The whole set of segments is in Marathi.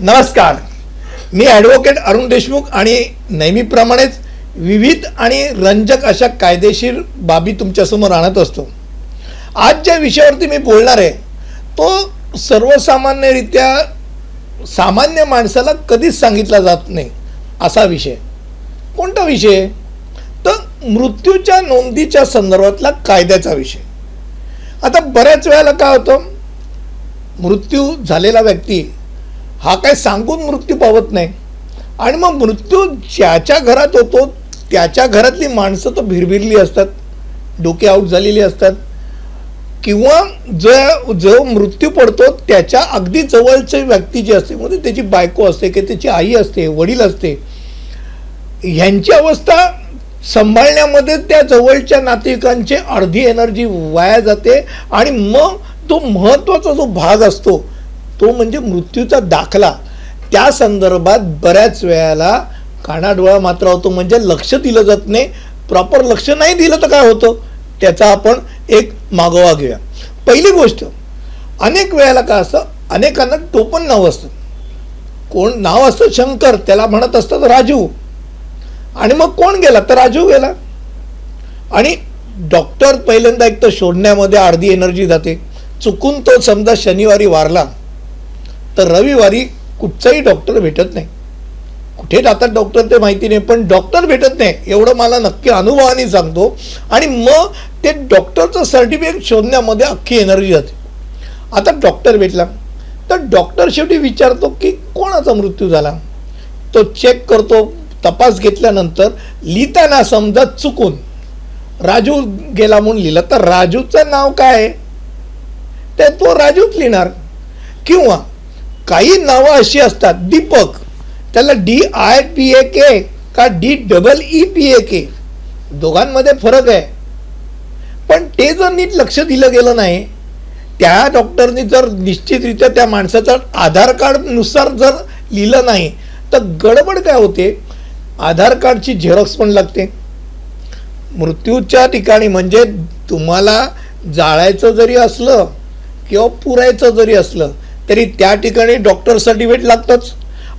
नमस्कार. मी ॲडव्होकेट अरुण देशमुख आणि नेहमीप्रमाणेच विविध आणि रंजक अशा कायदेशीर बाबी तुमच्यासमोर आणत असतो. आज ज्या विषयावरती मी बोलणार आहे तो सर्वसामान्यरित्या सामान्य माणसाला कधीच सांगितला जात नाही असा विषय. कोणता विषय? तर मृत्यूच्या नोंदीच्या संदर्भातला कायद्याचा विषय. आता बऱ्याच वेळेला काय होतं? मृत्यू झालेला व्यक्ती हा काय सांगून मृत्यू पावत नाही. आणि मग मृत्यू ज्याच्या घरात होतो त्याच्या घरातली माणसं तर भिरभिरली असतात डोके आऊट झालेली असतात. किंवा जो जो मृत्यू पडतो त्याच्या अगदी जवळची व्यक्ती जी असते म्हणजे त्याची बायको असते की त्याची आई असते वडील असते ह्यांची अवस्था सांभाळण्यामध्ये त्या जवळच्या नातेवाईकांची अर्धी एनर्जी वाया जाते. आणि मग तो महत्त्वाचा जो भाग असतो तो म्हणजे मृत्यूचा दाखला. त्या संदर्भात बऱ्याच वेळेला कानाडोळा मात्र होतो. म्हणजे लक्ष दिलं जात नाही. प्रॉपर लक्ष नाही दिलं तर काय होतं? त्याचा आपण एक मागोवा घेऊया. पहिली गोष्ट अनेक वेळेला काय असतं? अनेकांना टोपण नाव असतं. कोण नाव असतं? शंकर. त्याला म्हणत असतात राजू. आणि मग कोण गेला? तर राजू गेला. आणि डॉक्टर पहिल्यांदा एक तर शोधण्यामध्ये अर्धी एनर्जी जाते. चुकून तो समजा शनिवारी वारला. तर रविवारी कुठचाही डॉक्टर भेटत नाही. कुठे जातात डॉक्टर ते माहिती नाही पण डॉक्टर भेटत नाही एवढं मला नक्की अनुभवाने सांगतो. आणि मग ते डॉक्टरचं सर्टिफिकेट शोधण्यामध्ये अख्खी एनर्जी जाते. आता डॉक्टर भेटला. तर डॉक्टर शेवटी विचारतो की कोणाचा मृत्यू झाला? तो चेक करतो तपास घेतल्यानंतर लिहिताना समजा चुकून राजू गेला म्हणून लिहिलं. तर राजूचं नाव काय आहे? ते तो राजूच लिहिणार. किंवा काही नावं अशी असतात. दीपक त्याला D I P A K का D double E P A K दोघांमध्ये फरक आहे. पण ते जर नीट लक्ष दिलं गेलं नाही त्या डॉक्टरनी जर निश्चितरित्या त्या माणसाचं आधार कार्डनुसार जर लिहिलं नाही तर गडबड काय होते? आधार कार्डची झेरॉक्स पण लागते. मृत्यूच्या ठिकाणी म्हणजे तुम्हाला जाळायचं जरी असलं किंवा पुरायचं जरी असलं तरी त्या ठिकाणी डॉक्टर सर्टिफिकेट लागतंच.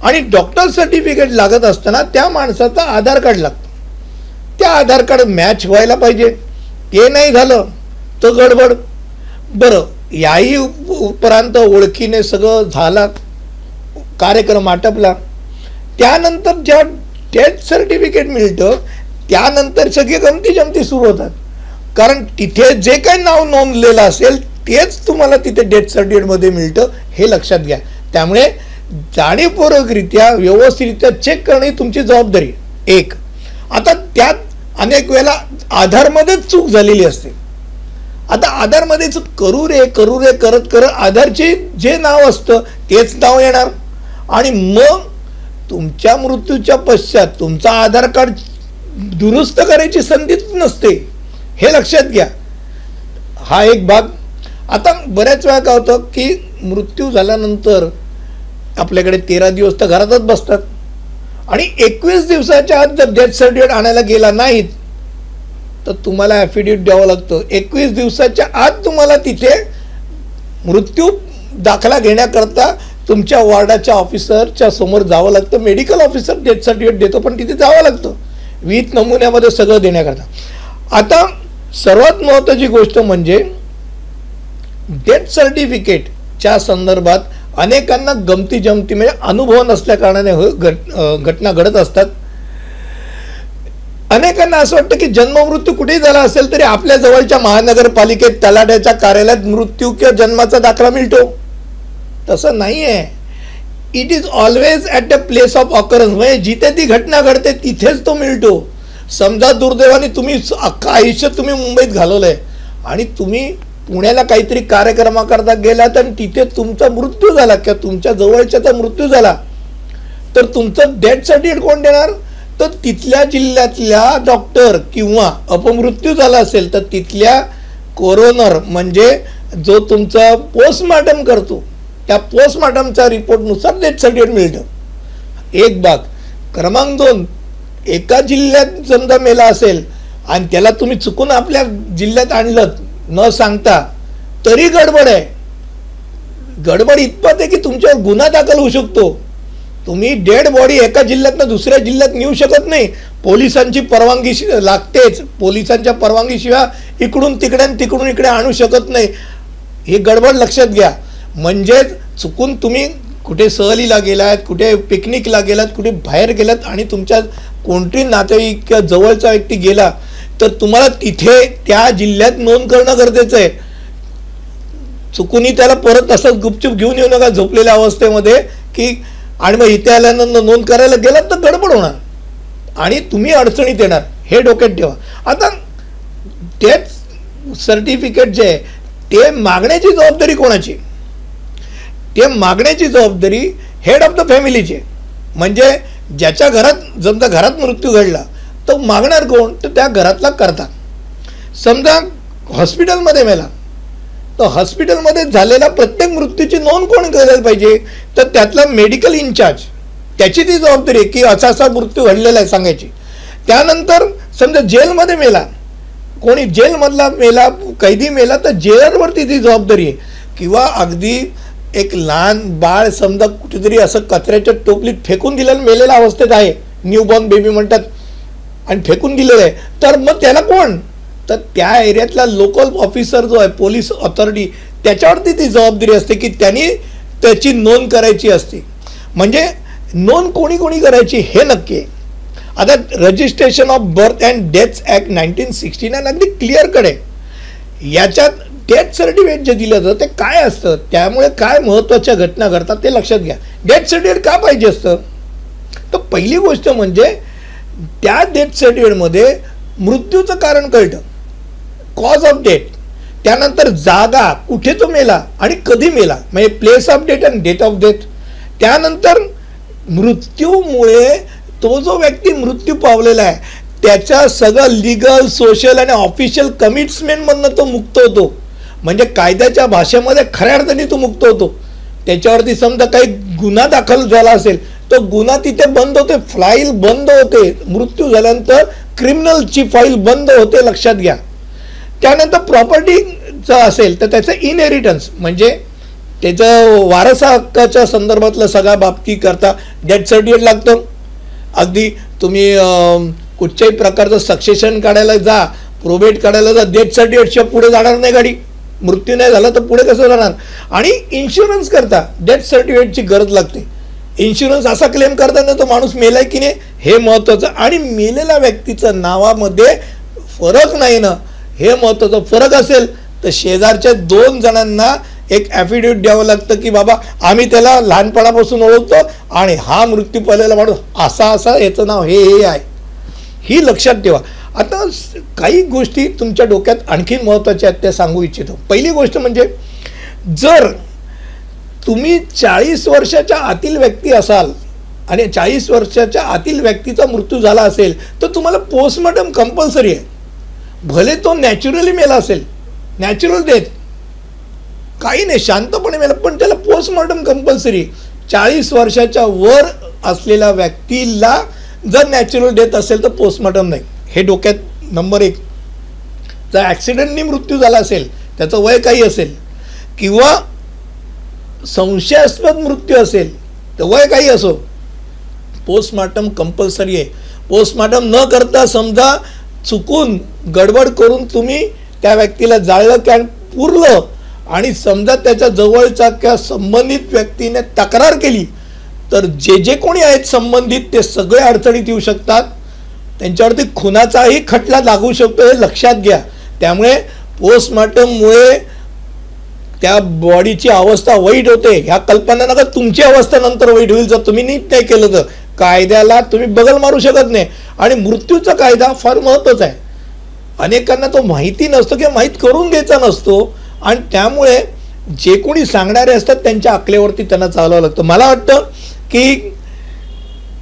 आणि डॉक्टर सर्टिफिकेट लागत असताना त्या माणसाचा आधार कार्ड लागतं. त्या आधार कार्ड मॅच व्हायला पाहिजे. ते नाही झालं तर गडबड. बरं याही उपरांत ओळखीने सगळं झाला कार्यक्रम आटपला. त्यानंतर ज्या डेथ सर्टिफिकेट मिळतं त्यानंतर सगळे गमती जमती सुरू होतात. कारण तिथे जे काही नाव नोंदलेलं असेल तेच तुम्हाला तिथे डेथ सर्टिफिकेटमध्ये मिळतं हे लक्षात घ्या. त्यामुळे जाणीवपूर्वकरित्या व्यवस्थितरित्या चेक करणे ही तुमची जबाबदारी एक. आता त्यात अनेक वेळेला आधारमध्येच चूक झालेली असते. आता आधारमध्ये चूक करू रे करू रे करत करत आधारचे जे नाव असतं तेच नाव येणार. आणि मग तुमच्या मृत्यूच्या पश्चात तुमचा आधार कार्ड दुरुस्त करायची संधीच नसते. हे लक्षात घ्या. हा एक भाग आता बऱ्याच वेळा काय होतं की मृत्यू झाल्यानंतर आपल्याकडे तेरा दिवस तर घरातच बसतात. आणि एकवीस दिवसाच्या आत जर डेथ सर्टिफिकेट आणायला गेला नाहीत तर तुम्हाला ॲफिडेविट द्यावं लागतं. एकवीस दिवसाच्या आत तुम्हाला तिथे मृत्यू दाखला घेण्याकरता तुमच्या वॉर्डाच्या ऑफिसरच्या समोर जावं लागतं. मेडिकल ऑफिसर डेथ सर्टिफिकेट देतो पण तिथे जावं लागतं. वीस नमुन्यामध्ये सगळं देण्याकरता. आता सर्वात महत्त्वाची गोष्ट म्हणजे डेथ सर्टिफिकेटच्या संदर्भात अनेकांना गमती जमती म्हणजे अनुभव नसल्या कारणाने घट घटना घडत असतात. अनेकांना असं वाटतं की जन्ममृत्यू कुठेही झाला असेल तरी आपल्या जवळच्या महानगरपालिकेत तलाट्याच्या कार्यालयात मृत्यू किंवा जन्माचा दाखला मिळतो. तसं नाही आहे it is always at the place of occurrence म्हणजे जिथे ती घटना घडते तिथेच तो मिळतो. समजा दुर्दैवाने तुम्ही अख्खं आयुष्य तुम्ही मुंबईत घालवलं आहे आणि तुम्ही पुण्याला काहीतरी कार्यक्रमाकरता गेलात आणि तिथे तुमचा मृत्यू झाला किंवा तुमच्या जवळच्याचा मृत्यू झाला तर तुमचं डेथ सर्टिफिकेट कोण देणार? तर तिथल्या जिल्ह्यातल्या डॉक्टर किंवा अपमृत्यू झाला असेल तर तिथल्या कोरोनर म्हणजे जो तुमचा पोस्टमार्टम करतो त्या पोस्टमार्टमच्या रिपोर्टनुसार डेथ सर्टिफिकेट मिळतं. एक भाग क्रमांक दोन एका जिल्ह्यात समजा मेला असेल आणि त्याला तुम्ही चुकून आपल्या जिल्ह्यात आणलं न सांगता तरी गडबड आहे. गडबड इतपत आहे की तुमच्यावर गुन्हा दाखल होऊ शकतो. तुम्ही डेड बॉडी एका जिल्ह्यातनं दुसऱ्या जिल्ह्यात नेऊ शकत नाही. पोलिसांची परवानगी शि- लागतेच. पोलिसांच्या परवानगीशिवाय इकडून तिकडे तिकडून इकडे आणू शकत नाही. ही गडबड लक्षात घ्या. म्हणजेच चुकून तुम्ही कुठे सहलीला गेलात कुठे पिकनिकला गेलात कुठे बाहेर गेलात आणि तुमच्या कोणतीही नातेवाईक किंवा जवळचा व्यक्ती गेला तर तुम्हाला तिथे त्या जिल्ह्यात नोंद करणं गरजेचं आहे. चुकूनही त्याला परत असंच गुपचूप घेऊन येऊ नका झोपलेल्या अवस्थेमध्ये की आणि मग इथे आल्यानंतर नोंद करायला गेलात तर गडबड होणार. आणि तुम्ही अडचणीत येणार. हे डोक्यात ठेवा. आता तेच सर्टिफिकेट जे आहे ते मागण्याची जबाबदारी कोणाची? ते मागण्याची जबाबदारी हेड ऑफ द फॅमिलीची म्हणजे ज्याच्या घरात समजा घरात मृत्यू घडला तर मागणार कोण? तर त्या घरातला करता. समजा हॉस्पिटलमध्ये मेला. तर हॉस्पिटलमध्ये झालेला प्रत्येक मृत्यूची नोंद कोण करायला पाहिजे? तर त्यातला मेडिकल इन्चार्ज त्याची ती जबाबदारी आहे की असा असा मृत्यू घडलेला आहे सांगायची. त्यानंतर समजा जेलमध्ये मेला. कोणी जेलमधला मेला कैदी मेला तर जेलरवरती ती जबाबदारी आहे. किंवा अगदी एक लहान बाळ समजा कुठेतरी असं कचऱ्याच्या टोपलीत फेकून दिल्यानं मेलेल्या अवस्थेत आहे. न्यूबॉर्न बेबी म्हणतात. आणि फेकून दिलेलं आहे. तर मग त्याला कोण? तर त्या एरियातला लोकल ऑफिसर जो आहे पोलीस ऑथॉरिटी त्याच्यावरती ती जबाबदारी असते की त्यांनी त्याची नोंद करायची असते. म्हणजे नोंद कोणी कोणी करायची हे नक्की आहे. आता registration of birth and death act nineteen sixty nine अगदी क्लिअरकडे याच्यात डेथ सर्टिफिकेट जे दिलं जातं ते काय असतं? त्यामुळे काय महत्त्वाच्या घटना घडतात ते लक्षात घ्या. डेथ सर्टिफिकेट का पाहिजे असतं? तर पहिली गोष्ट म्हणजे त्या डेथ सर्टिफिकेटमध्ये मृत्यूचं कारण कळतं. कॉज ऑफ डेथ त्यानंतर जागा कुठे तो मेला आणि कधी मेला? म्हणजे प्लेस ऑफ डेथ आणि डेट ऑफ डेथ त्यानंतर मृत्यूमुळे तो जो व्यक्ती मृत्यू पावलेला आहे त्याच्या सगळं लिगल सोशल आणि ऑफिशियल कमिट्समेंटमधनं तो मुक्त होतो. म्हणजे कायद्याच्या भाषेमध्ये खऱ्या अर्थाने तो मुक्त होतो. त्याच्यावरती समजा काही गुन्हा दाखल झाला असेल तो गुन्हा तिथे बंद होते फाईल बंद होते. मृत्यू झाल्यानंतर क्रिमिनलची फाईल बंद होते लक्षात घ्या. त्यानंतर प्रॉपर्टीचं असेल तर त्याचं इनहेरिटन्स म्हणजे त्याचं वारसा हक्काच्या संदर्भातलं सगळ्या बाबती करता डेथ सर्टिफिकेट लागतं. अगदी तुम्ही कुठच्याही प्रकारचं सक्सेशन काढायला जा प्रोबेट काढायला जा डेथ सर्टिफिकेटच्या पुढे जाणार नाही गाडी. मृत्यू नाही झाला तर पुढे कसं जाणार? आणि इन्शुरन्स करता डेथ सर्टिफिकेटची गरज लागते. इन्शुरन्स असा क्लेम करताना तो माणूस मेलाय की नाही हे महत्त्वाचं आणि मेलेल्या व्यक्तीचं नावामध्ये फरक नाही ना. हे महत्त्वाचं फरक असेल तर शेजारच्या दोन जणांना एक ॲफिडेविट द्यावं लागतं की बाबा आम्ही त्याला लहानपणापासून ओळखतो आणि हा मृत्यू पाहिलेला माणूस असा असा याचं नाव हे हे आहे. ही लक्षात ठेवा. आता काही गोष्टी तुमच्या डोक्यात आणखीन महत्त्वाच्या आहेत त्या सांगू इच्छितो. पहिली गोष्ट म्हणजे जर तुम्ही चाळीस वर्षाच्या आतील व्यक्ती असाल आणि चाळीस वर्षाच्या आतील व्यक्तीचा मृत्यू झाला असेल तर तुम्हाला पोस्टमॉर्टम कंपल्सरी आहे. भले तो नॅचरली मेला असेल नॅचरल डेथ काही नाही शांतपणे मेला पण त्याला पोस्टमॉर्टम कंपल्सरी चाळीस वर्षाच्या वर असलेल्या व्यक्तीला जर नॅचरल डेथ असेल तर पोस्टमॉर्टम नाही. हे डोक्यात नंबर एक. जर ॲक्सिडेंटनी मृत्यू झाला असेल त्याचं वय काही असेल किंवा संशयास्पद मृत्यू असेल तर वय काही असो. पोस्टमार्टम कंपल्सरी आहे. पोस्टमार्टम न करता समजा चुकून गडबड करून तुम्ही त्या व्यक्तीला जाळलं किंवा पुरलं आणि समजा त्याच्या जवळच्या किंवा संबंधित व्यक्तीने तक्रार केली तर जे जे कोणी आहेत संबंधित ते सगळे अडचणीत येऊ शकतात. त्यांच्यावरती खुनाचाही खटला लागू शकतो हे लक्षात घ्या. त्यामुळे पोस्टमार्टममुळे त्या बॉडीची अवस्था वाईट होते. ह्या कल्पना नका तुमची अवस्था नंतर वाईट होईल जर तुम्ही नीट नाही केलं तर. कायद्याला तुम्ही बगल मारू शकत नाही. आणि मृत्यूचा कायदा फार महत्त्वाचा आहे. अनेकांना तो माहिती नसतो किंवा माहीत करून घ्यायचा नसतो. आणि त्यामुळे जे कोणी सांगणारे असतात त्यांच्या आकलेवरती त्यांना चालवावं लागतं. मला वाटतं की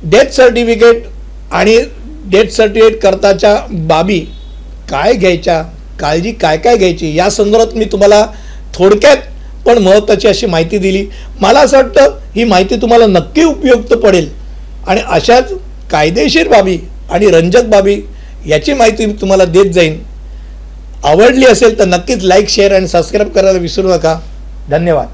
डेथ सर्टिफिकेट आणि डेथ सर्टिफिकेट करताच्या बाबी काय घ्यायच्या काळजी काय काय घ्यायची या संदर्भात मी तुम्हाला थोडक्यात पण महत्त्वाची अशी माहिती दिली. मला असं वाटतं ही माहिती तुम्हाला नक्की उपयुक्त पडेल. आणि अशाच कायदेशीर बाबी आणि रंजक बाबी याची माहिती मी तुम्हाला देत जाईन. आवडली असेल तर नक्कीच लाईक शेअर आणि सबस्क्राईब करायला विसरू नका. धन्यवाद.